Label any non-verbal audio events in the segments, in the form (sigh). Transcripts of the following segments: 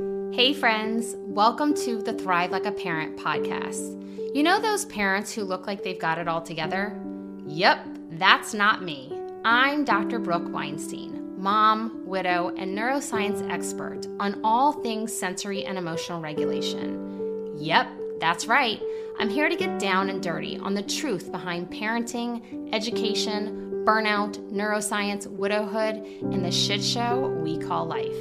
Hey, friends, welcome to the Thrive Like a Parent podcast. You know those parents who look like they've got it all together? Yep, that's not me. I'm Dr. Brooke Weinstein, mom, widow, and neuroscience expert on all things sensory and emotional regulation. Yep, that's right. I'm here to get down and dirty on the truth behind parenting, education, burnout, neuroscience, widowhood, and the shit show we call life.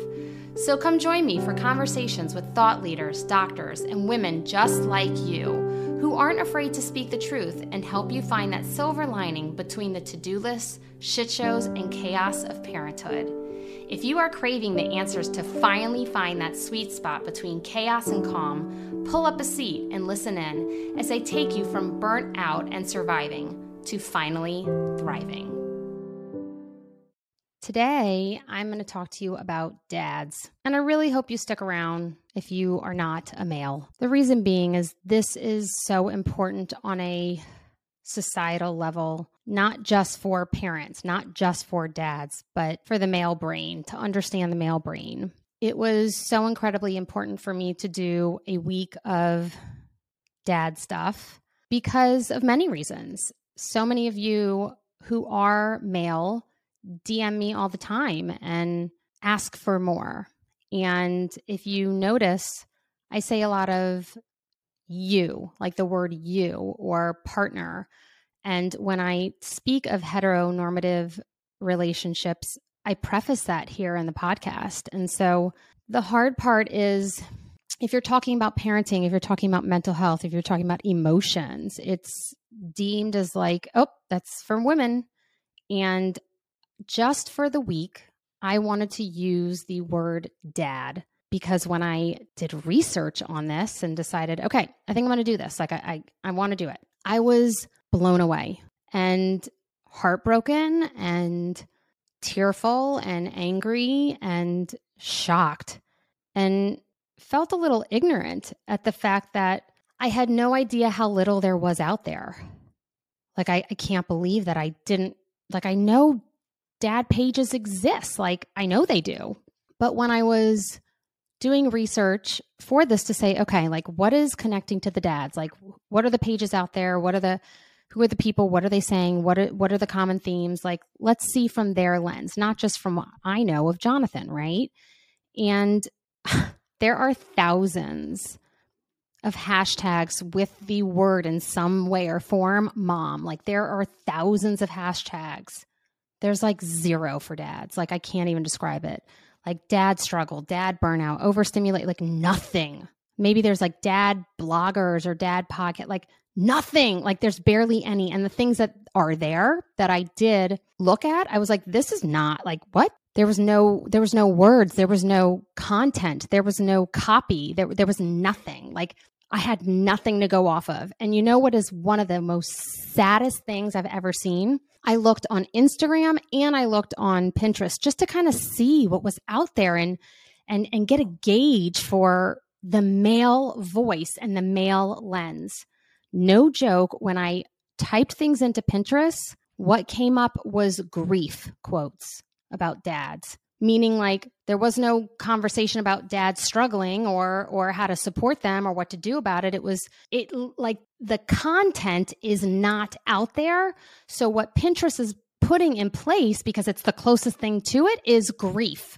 So come join me for conversations with thought leaders, doctors, and women just like you who aren't afraid to speak the truth and help you find that silver lining between the to do lists, shit shows, and chaos of parenthood. If you are craving the answers to finally find that sweet spot between chaos and calm, pull up a seat and listen in as I take you from burnt out and surviving to finally thriving. Today, I'm going to talk to you about dads, and I really hope you stick around if you are not a male. The reason being is this is so important on a societal level, not just for parents, not just for dads, but for the male brain, to understand the male brain. It was so incredibly important for me to do a week of dad stuff because of many reasons. So many of you who are male DM me all the time and ask for more. And if you notice, I say a lot of you, like the word you or partner. And when I speak of heteronormative relationships, I preface that here in the podcast. And so the hard part is if you're talking about parenting, if you're talking about mental health, if you're talking about emotions, it's deemed as like, oh, that's for women. And just for the week, I wanted to use the word dad because when I did research on this and decided, okay, I think I'm going to do this, like I, I, I want to do it, I was blown away and heartbroken and tearful and angry and shocked and felt a little ignorant at the fact that I had no idea how little there was out there. Like, I, I can't believe that I didn't, like, I know dad pages exist. Like, I know they do. But when I was doing research for this to say, okay, like, what is connecting to the dads? Like, what are the pages out there? What are the, who are the people? What are they saying? What are, what are the common themes? Like, let's see from their lens, not just from what I know of Jonathan, right? And (sighs) there are thousands of hashtags with the word in some way or form mom. Like, there are thousands of hashtags there's like zero for dads. Like I can't even describe it. Like dad struggle, dad burnout, overstimulate, like nothing. Maybe there's like dad bloggers or dad podcast, like nothing. Like there's barely any. And the things that are there that I did look at, I was like, this is not like what? There was no there was no words, there was no content, there was no copy, there there was nothing. Like I had nothing to go off of. And you know what is one of the most saddest things I've ever seen? I looked on Instagram and I looked on Pinterest just to kind of see what was out there and and and get a gauge for the male voice and the male lens. No joke, when I typed things into Pinterest, what came up was grief quotes about dads meaning like there was no conversation about dad struggling or or how to support them or what to do about it. It was it like the content is not out there. So what pinterest is putting in place because it's the closest thing to it is grief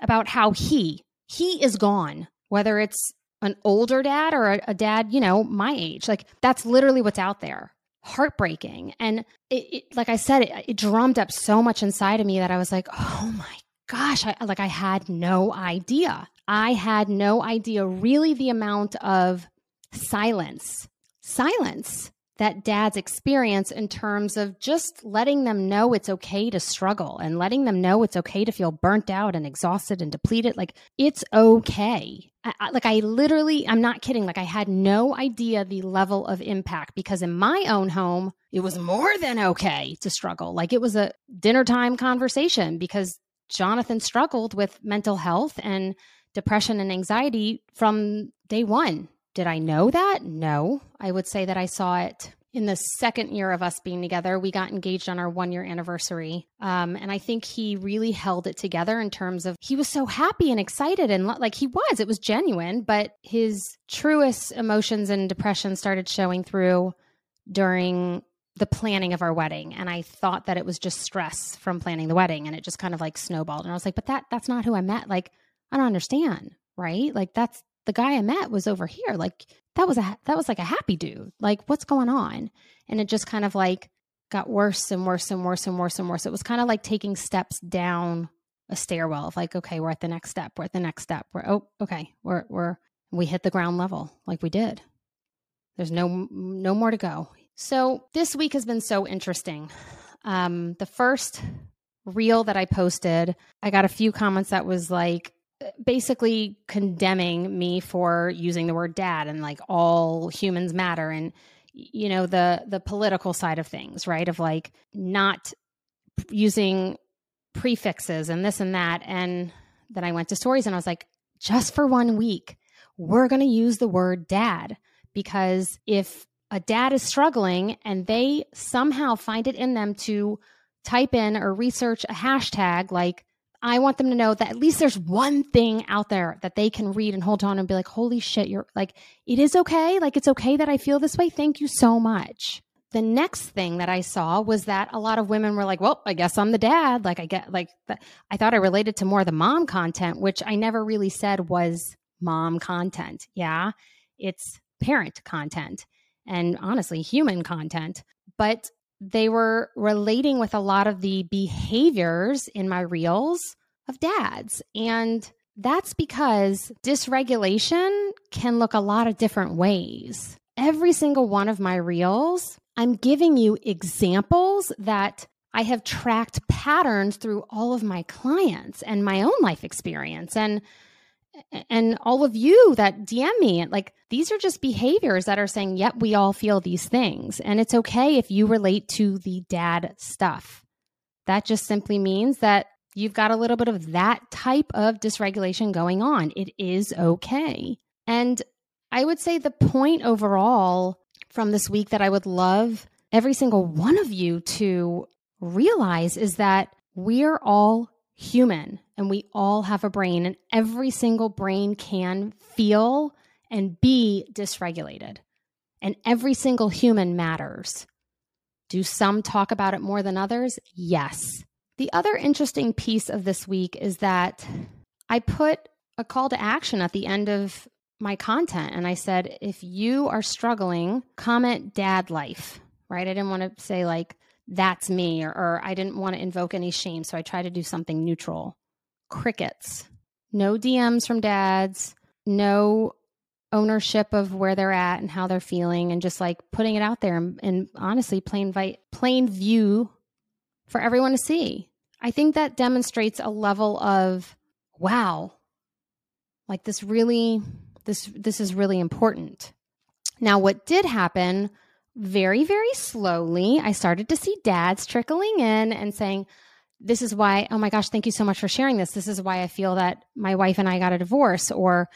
about how he he is gone whether it's an older dad or a, a dad you know my age. Like that's literally what's out there. Heartbreaking. And it, it, like i said it, it drummed up so much inside of me that i was like oh my gosh, I, like I had no idea. I had no idea really the amount of silence, silence that dads experience in terms of just letting them know it's okay to struggle and letting them know it's okay to feel burnt out and exhausted and depleted. Like it's okay. I, I, like I literally, I'm not kidding. Like I had no idea the level of impact because in my own home, it was more than okay to struggle. Like it was a dinner time conversation because Jonathan struggled with mental health and depression and anxiety from day one. Did I know that? No. I would say that I saw it in the second year of us being together. We got engaged on our one year anniversary. Um, and I think he really held it together in terms of he was so happy and excited and like he was, it was genuine, but his truest emotions and depression started showing through during the planning of our wedding and i thought that it was just stress from planning the wedding and it just kind of like snowballed and i was like but that that's not who i met like i don't understand right? Like that's the guy i met was over here like that was a that was like a happy dude like what's going on? And it just kind of like got worse and worse and worse and worse and worse. It was kind of like taking steps down a stairwell of like okay we're at the next step we're at the next step we're oh okay we're we're we hit the ground level like we did. There's no no more to go so this week has been so interesting. Um, the first reel that I posted, I got a few comments that was like basically condemning me for using the word dad and like all humans matter and you know the the political side of things, right? Of like not using prefixes and this and that and then I went to stories and I was like just for one week we're going to use the word dad because if a dad is struggling and they somehow find it in them to type in or research a hashtag like I want them to know that at least there's one thing out there that they can read and hold on and be like, holy shit, you're like, it is okay. Like, it's okay that I feel this way. Thank you so much. The next thing that I saw was that a lot of women were like, well, I guess I'm the dad. Like, I get like, the, I thought I related to more the mom content, which I never really said was mom content. Yeah. It's parent content and honestly human content, but they were relating with a lot of the behaviors in my reels of dads. And that's because dysregulation can look a lot of different ways. Every single one of my reels, I'm giving you examples that I have tracked patterns through all of my clients and my own life experience. And and all of you that DM me, like these are just behaviors that are saying, yep, we all feel these things. And it's okay if you relate to the dad stuff. That just simply means that you've got a little bit of that type of dysregulation going on. It is okay. And I would say the point overall from this week that I would love every single one of you to realize is that we're all human and we all have a brain, and every single brain can feel and be dysregulated. And every single human matters. Do some talk about it more than others? Yes. The other interesting piece of this week is that I put a call to action at the end of my content and I said, if you are struggling, comment dad life, right? I didn't want to say like, that's me or, or I didn't want to invoke any shame. So I tried to do something neutral. Crickets. No DMs from dads, no ownership of where they're at and how they're feeling and just like putting it out there and, and honestly plain vi- plain view for everyone to see. I think that demonstrates a level of wow. Like this really this this is really important. Now what did happen very, very slowly, I started to see dads trickling in and saying, This is why, oh my gosh, thank you so much for sharing this. This is why I feel that my wife and I got a divorce, or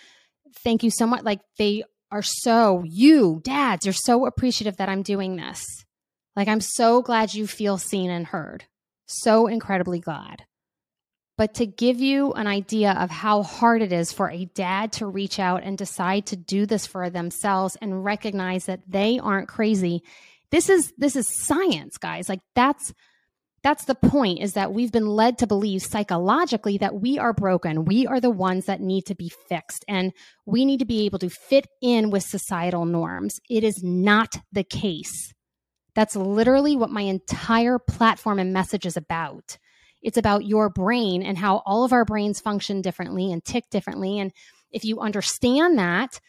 thank you so much. Like they are so, you dads, you're so appreciative that I'm doing this. Like I'm so glad you feel seen and heard. So incredibly glad but to give you an idea of how hard it is for a dad to reach out and decide to do this for themselves and recognize that they aren't crazy this is this is science guys. Like that's that's the point is that we've been led to believe psychologically that we are broken. We are the ones that need to be fixed and we need to be able to fit in with societal norms. It is not the case. That's literally what my entire platform and message is about it's about your brain and how all of our brains function differently and tick differently. And if you understand that,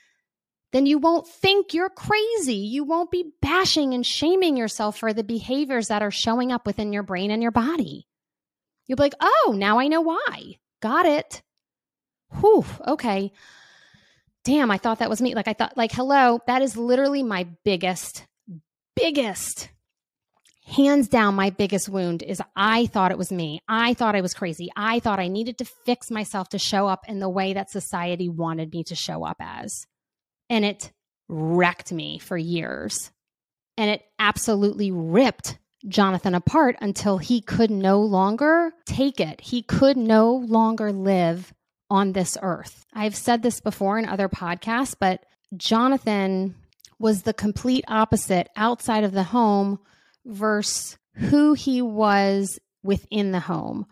then you won't think you're crazy. You won't be bashing and shaming yourself for the behaviors that are showing up within your brain and your body. You'll be like, oh, now I know why. Got it. Whew, okay. Damn, I thought that was me. Like, I thought, like, hello, that is literally my biggest, biggest hands down, my biggest wound is I thought it was me. I thought I was crazy. I thought I needed to fix myself to show up in the way that society wanted me to show up as. And it wrecked me for years. And it absolutely ripped Jonathan apart until he could no longer take it. He could no longer live on this earth. I've said this before in other podcasts, but Jonathan was the complete opposite outside of the home versus who he was within the home.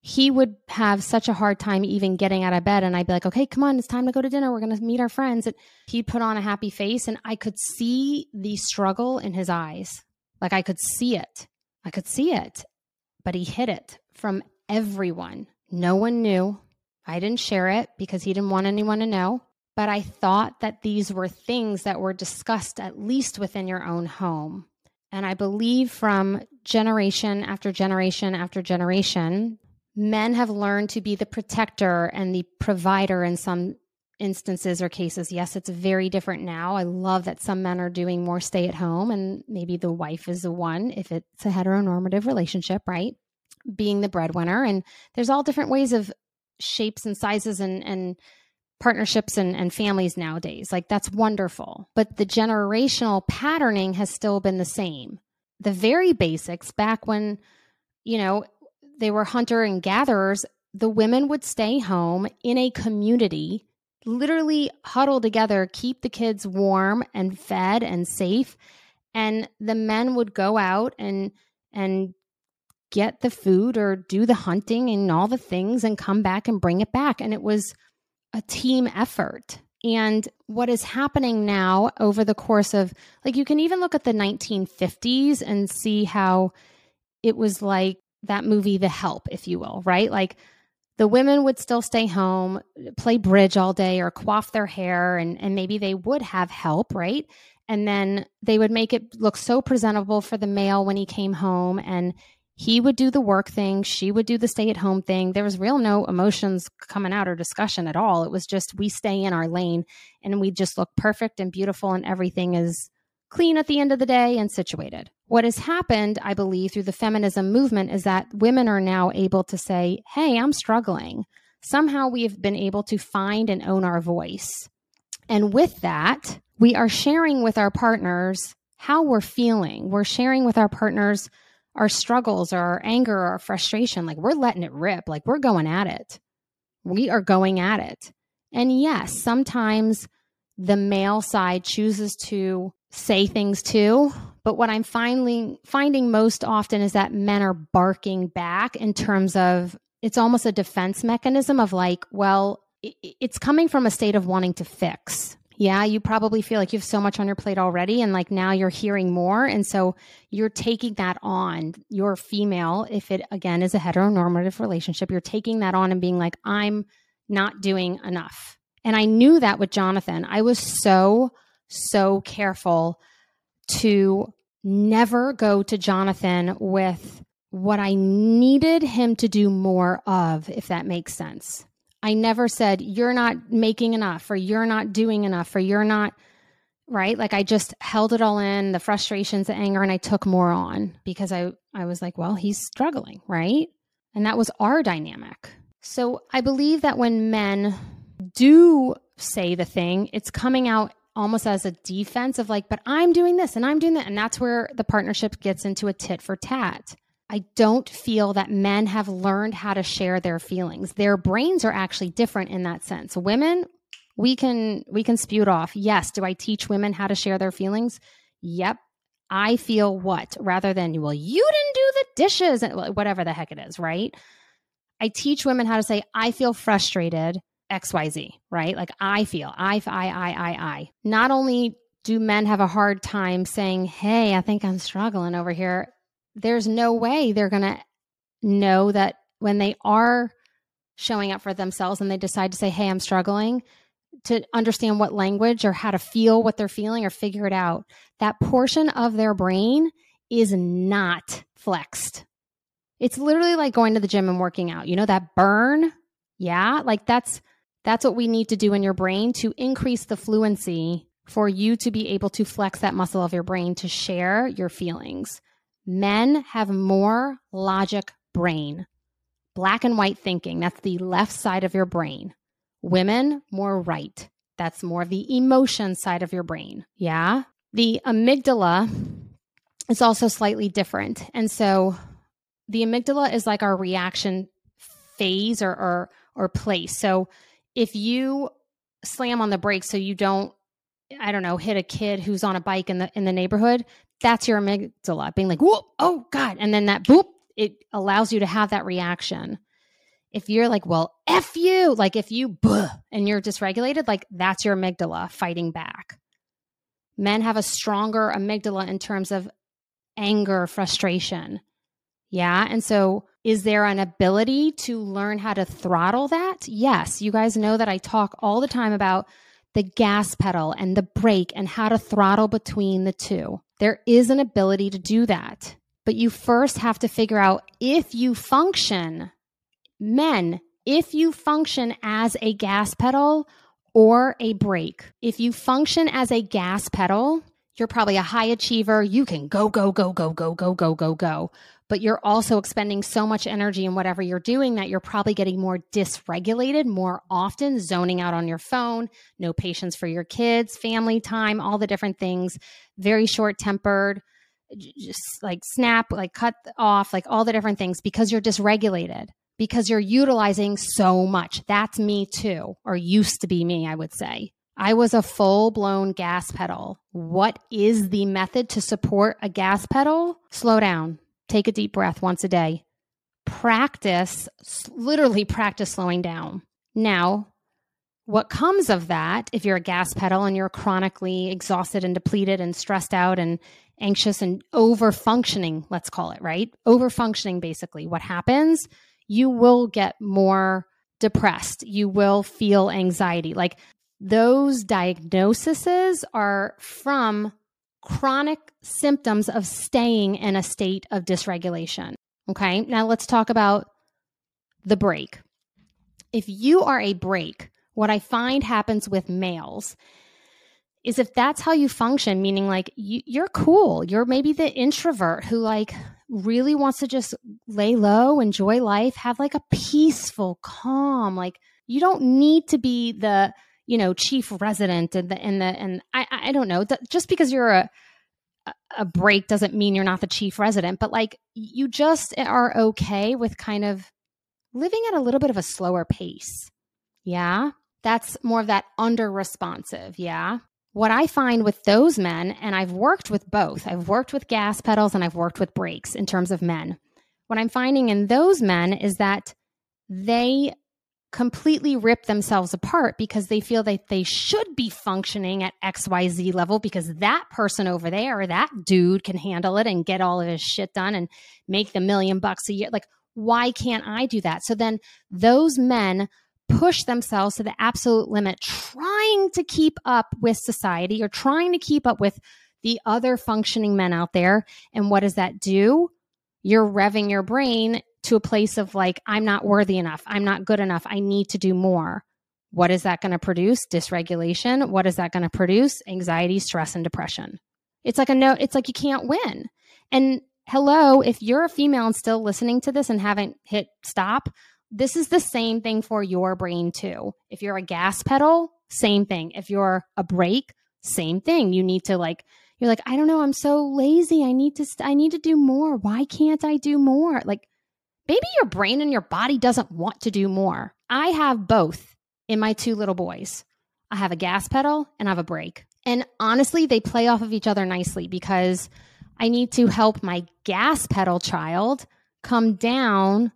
He would have such a hard time even getting out of bed. And I'd be like, okay, come on, it's time to go to dinner. We're going to meet our friends. And he'd put on a happy face, and I could see the struggle in his eyes. Like I could see it. I could see it, but he hid it from everyone. No one knew. I didn't share it because he didn't want anyone to know. But I thought that these were things that were discussed at least within your own home. And I believe from generation after generation after generation, men have learned to be the protector and the provider in some instances or cases. Yes, it's very different now. I love that some men are doing more stay at home and maybe the wife is the one if it's a heteronormative relationship, right? Being the breadwinner. And there's all different ways of shapes and sizes and, and partnerships and, and families nowadays. Like that's wonderful. But the generational patterning has still been the same. The very basics back when, you know, they were hunter and gatherers, the women would stay home in a community literally huddle together, keep the kids warm and fed and safe. And the men would go out and and get the food or do the hunting and all the things and come back and bring it back. And it was a team effort. And what is happening now over the course of, like, you can even look at the 1950s and see how it was like that movie, The Help, if you will, right? Like, the women would still stay home, play bridge all day or coif their hair, and, and maybe they would have help, right? And then they would make it look so presentable for the male when he came home. And he would do the work thing, she would do the stay at home thing. There was real no emotions coming out or discussion at all. It was just we stay in our lane and we just look perfect and beautiful, and everything is clean at the end of the day and situated. What has happened, I believe, through the feminism movement is that women are now able to say, Hey, I'm struggling. Somehow we have been able to find and own our voice. And with that, we are sharing with our partners how we're feeling. We're sharing with our partners our struggles, or our anger, or our frustration. Like we're letting it rip, like we're going at it. We are going at it. And yes, sometimes the male side chooses to say things too. But what I'm finding finding most often is that men are barking back in terms of it's almost a defense mechanism of like, well, it's coming from a state of wanting to fix. Yeah, you probably feel like you have so much on your plate already, and like now you're hearing more. And so you're taking that on. You're female, if it again is a heteronormative relationship, you're taking that on and being like, I'm not doing enough. And I knew that with Jonathan. I was so so careful to never go to Jonathan with what I needed him to do more of, if that makes sense. I never said, you're not making enough, or you're not doing enough, or you're not, right? Like I just held it all in, the frustrations, the anger, and I took more on because I, I was like, well, he's struggling, right? And that was our dynamic. So I believe that when men do say the thing, it's coming out almost as a defense of like, but I'm doing this and I'm doing that. And that's where the partnership gets into a tit for tat. I don't feel that men have learned how to share their feelings. Their brains are actually different in that sense. Women, we can we can spew it off. Yes, do I teach women how to share their feelings? Yep. I feel what rather than well, you didn't do the dishes and whatever the heck it is, right? I teach women how to say I feel frustrated XYZ, right? Like I feel, I, I, I, I, I. Not only do men have a hard time saying, Hey, I think I'm struggling over here, there's no way they're going to know that when they are showing up for themselves and they decide to say, Hey, I'm struggling, to understand what language or how to feel what they're feeling or figure it out, that portion of their brain is not flexed. It's literally like going to the gym and working out. You know, that burn? Yeah. Like that's that's what we need to do in your brain to increase the fluency for you to be able to flex that muscle of your brain to share your feelings. Men have more logic brain, black and white thinking. That's the left side of your brain. Women, more right. That's more the emotion side of your brain. Yeah. The amygdala is also slightly different. And so the amygdala is like our reaction phase or, or, or place. So if you slam on the brakes so you don't I don't know, hit a kid who's on a bike in the in the neighborhood, that's your amygdala being like, "Whoa, oh god." And then that boop, it allows you to have that reaction. If you're like, "Well, F you," like if you and you're dysregulated, like that's your amygdala fighting back. Men have a stronger amygdala in terms of anger, frustration. Yeah. And so, is there an ability to learn how to throttle that? Yes. You guys know that I talk all the time about the gas pedal and the brake and how to throttle between the two. There is an ability to do that. But you first have to figure out if you function, men, if you function as a gas pedal or a brake. If you function as a gas pedal, you're probably a high achiever. You can go, go, go, go, go, go, go, go, go. But you're also expending so much energy in whatever you're doing that you're probably getting more dysregulated more often, zoning out on your phone, no patience for your kids, family time, all the different things, very short tempered, just like snap, like cut off, like all the different things because you're dysregulated because you're utilizing so much. That's me too, or used to be me, I would say. I was a full blown gas pedal. What is the method to support a gas pedal? Slow down. Take a deep breath once a day. Practice, literally practice slowing down. Now, what comes of that, if you're a gas pedal and you're chronically exhausted and depleted and stressed out and anxious and over functioning, let's call it, right? Over functioning, basically, what happens? You will get more depressed. You will feel anxiety. Like those diagnoses are from chronic symptoms of staying in a state of dysregulation. Okay, now let's talk about the brake. If you are a brake, what I find happens with males is if that's how you function, meaning like you, are cool, you're maybe the introvert who like really wants to just lay low, enjoy life, have like a peaceful, calm, like you don't need to be the you know chief resident and the and the and I I don't know just because you're a a brake doesn't mean you're not the chief resident, but like you just are okay with kind of living at a little bit of a slower pace. Yeah. That's more of that under responsive. Yeah. What I find with those men, and I've worked with both, I've worked with gas pedals and I've worked with brakes in terms of men. What I'm finding in those men is that they completely rip themselves apart because they feel that they should be functioning at XYZ level because that person over there that dude can handle it and get all of his shit done and make the million bucks a year. Like, why can't I do that? So then those men push themselves to the absolute limit, trying to keep up with society or trying to keep up with the other functioning men out there. And what does that do? You're revving your brain to a place of like, I'm not worthy enough. I'm not good enough. I need to do more. What is that going to produce? Dysregulation. What is that going to produce? Anxiety, stress, and depression. It's like a no, it's like you can't win. And hello, if you're a female and still listening to this and haven't hit stop, this is the same thing for your brain too. If you're a gas pedal, same thing. If you're a brake, same thing. You need to like you're like, I don't know, I'm so lazy. I need to st- I need to do more. Why can't I do more? Like maybe your brain and your body doesn't want to do more. I have both in my two little boys. I have a gas pedal and I have a brake. And honestly, they play off of each other nicely because I need to help my gas pedal child come down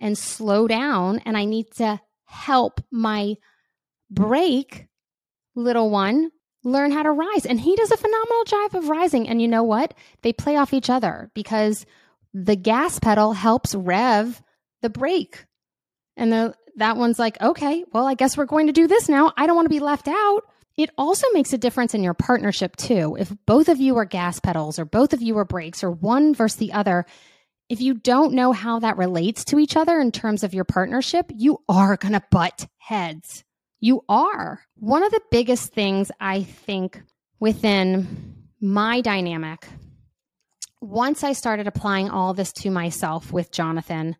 and slow down. And I need to help my brake little one learn how to rise. And he does a phenomenal job of rising. And you know what? They play off each other because the gas pedal helps rev the brake. And the, that one's like, okay, well, I guess we're going to do this now. I don't want to be left out. It also makes a difference in your partnership too. If both of you are gas pedals or both of you are brakes or one versus the other, if you don't know how that relates to each other in terms of your partnership, you are going to butt heads. You are. One of the biggest things I think within my dynamic once I started applying all this to myself with Jonathan,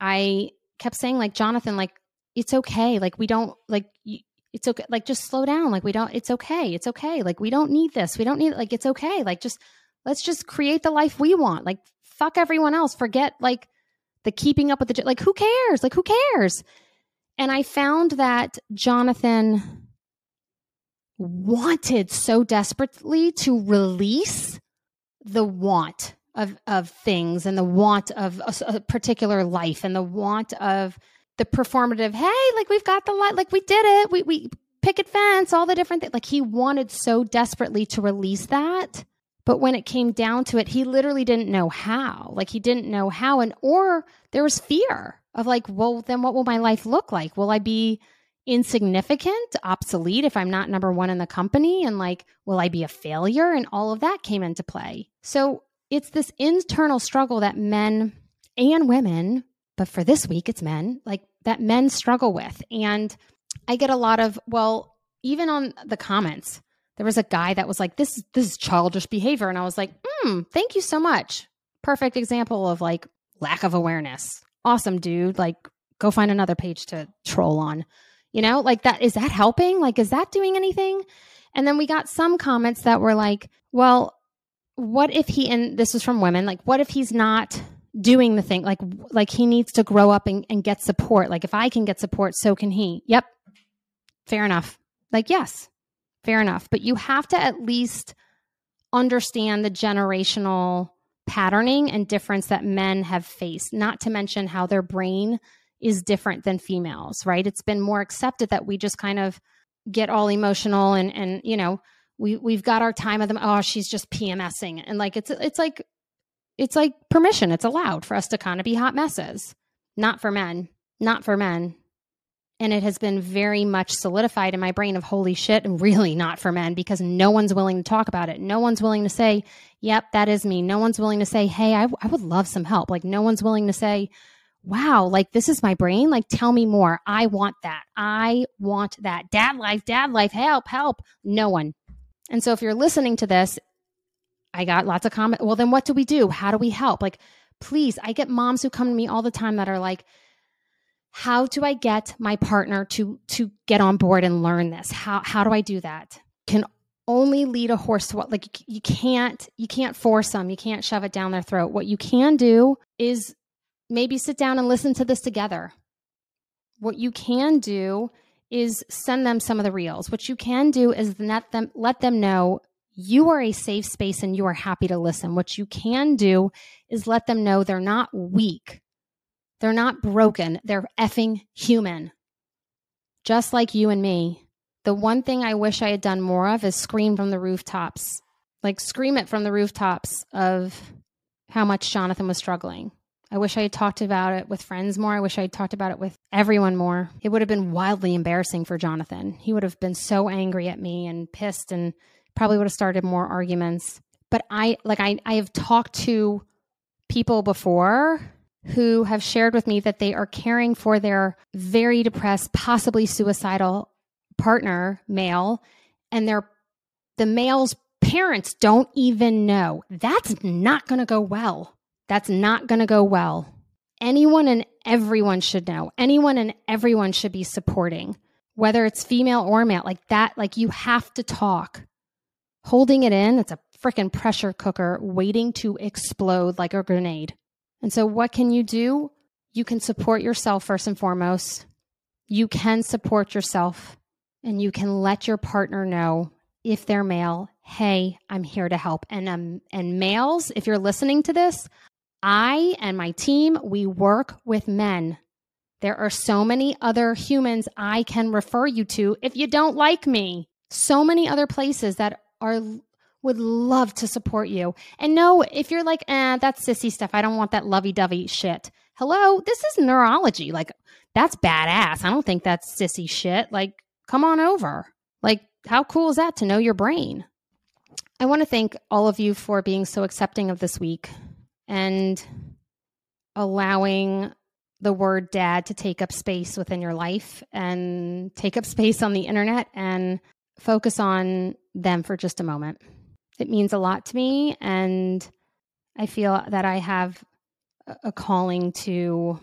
I kept saying, like, Jonathan, like, it's okay. Like, we don't, like, it's okay. Like, just slow down. Like, we don't, it's okay. It's okay. Like, we don't need this. We don't need, like, it's okay. Like, just, let's just create the life we want. Like, fuck everyone else. Forget, like, the keeping up with the, like, who cares? Like, who cares? And I found that Jonathan wanted so desperately to release the want of of things and the want of a, a, particular life and the want of the performative hey like we've got the light like we did it. We we picket fence all the different things like he wanted so desperately to release that but when it came down to it he literally didn't know how. Like he didn't know how and or there was fear of like well then what will my life look like? Will i be insignificant obsolete if i'm not number one in the company and like will i be a failure and all of that came into play so it's this internal struggle that men and women, but for this week, it's men, like that men struggle with. And I get a lot of, well, even on the comments, there was a guy that was like, this, this is childish behavior. And I was like, hmm, thank you so much. Perfect example of like lack of awareness. Awesome, dude. Like, go find another page to troll on. You know, like that, is that helping? Like, is that doing anything? And then we got some comments that were like, well, what if he and this is from women like what if he's not doing the thing? Like like he needs to grow up and, and get support. Like if i can get support so can he. Yep. Fair enough. Like yes. Fair enough. But you have to at least understand the generational patterning and difference that men have faced not to mention how their brain is different than females right? It's been more accepted that we just kind of get all emotional and and you know we we've got our time of them oh she's just pmsing and like it's it's like it's like permission. It's allowed for us to kind of be hot messes. Not for men. Not for men. And it has been very much solidified in my brain of holy shit and really not for men because no one's willing to talk about it. No one's willing to say yep that is me. No one's willing to say hey I, I would love some help. Like no one's willing to say wow like this is my brain like tell me more i want that i want that dad life dad life help help no one and so if you're listening to this, I got lots of comments. Well, then what do we do? How do we help? Like, please, I get moms who come to me all the time that are like, how do I get my partner to to get on board and learn this? How how do I do that? Can only lead a horse to what like you can't you can't force them. You can't shove it down their throat. What you can do is maybe sit down and listen to this together. What you can do is send them some of the reels. What you can do is let them let them know you are a safe space and you are happy to listen. What you can do is let them know they're not weak. They're not broken. They're effing human. Just like you and me. The one thing I wish I had done more of is scream from the rooftops. Like scream it from the rooftops of how much Jonathan was struggling. I wish I had talked about it with friends more. I wish I had talked about it with everyone more. It would have been wildly embarrassing for Jonathan. He would have been so angry at me and pissed and probably would have started more arguments. But I like I I have talked to people before who have shared with me that they are caring for their very depressed, possibly suicidal partner, male, and their the male's parents don't even know. That's not going to go well. That's not going to go well. Anyone and everyone should know. Anyone and everyone should be supporting, whether it's female or male. Like that, like you have to talk. Holding it in, it's a freaking pressure cooker waiting to explode like a grenade. And so, what can you do? You can support yourself first and foremost. You can support yourself and you can let your partner know if they're male, hey, I'm here to help. And um, and males, if you're listening to this, I and my team, we work with men. There are so many other humans I can refer you to if you don't like me. So many other places that are would love to support you. And no, if you're like, eh, that's sissy stuff. I don't want that lovey dovey shit. Hello, this is neurology. Like, that's badass. I don't think that's sissy shit. Like, come on over. Like, how cool is that to know your brain? I want to thank all of you for being so accepting of this week and allowing the word dad to take up space within your life and take up space on the internet and focus on them for just a moment. It means a lot to me. And I feel that I have a calling to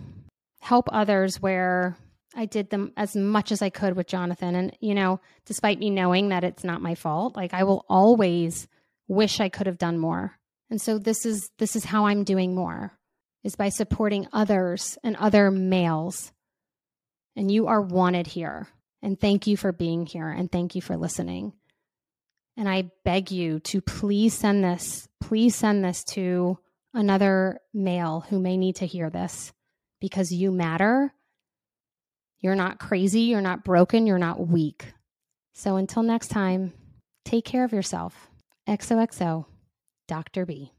help others where I did them as much as I could with Jonathan. And, you know, despite me knowing that it's not my fault, like I will always wish I could have done more. And so this is this is how I'm doing more is by supporting others and other males. And you are wanted here. And thank you for being here and thank you for listening. And I beg you to please send this, please send this to another male who may need to hear this because you matter. You're not crazy. You're not broken. You're not weak. So until next time, take care of yourself. XOXO, Dr. B.